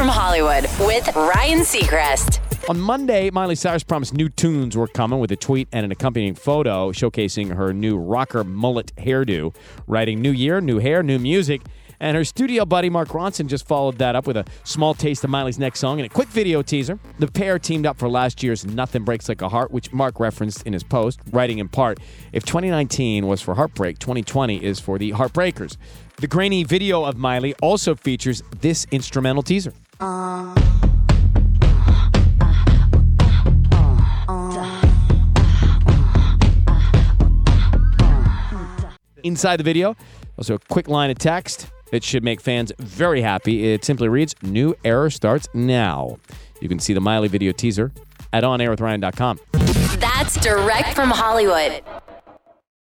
from Hollywood with Ryan Seacrest. On Monday, Miley Cyrus promised new tunes were coming with a tweet and an accompanying photo showcasing her new rocker mullet hairdo, writing New Year, new hair, new music. And her studio buddy Mark Ronson just followed that up with a small taste of Miley's next song and a quick video teaser. The pair teamed up for last year's Nothing Breaks Like a Heart, which Mark referenced in his post, writing in part If 2019 was for Heartbreak, 2020 is for the Heartbreakers. The grainy video of Miley also features this instrumental teaser. Inside the video, also a quick line of text. It should make fans very happy. It simply reads, New era starts now. You can see the Miley video teaser at onairwithryan.com. That's direct from Hollywood.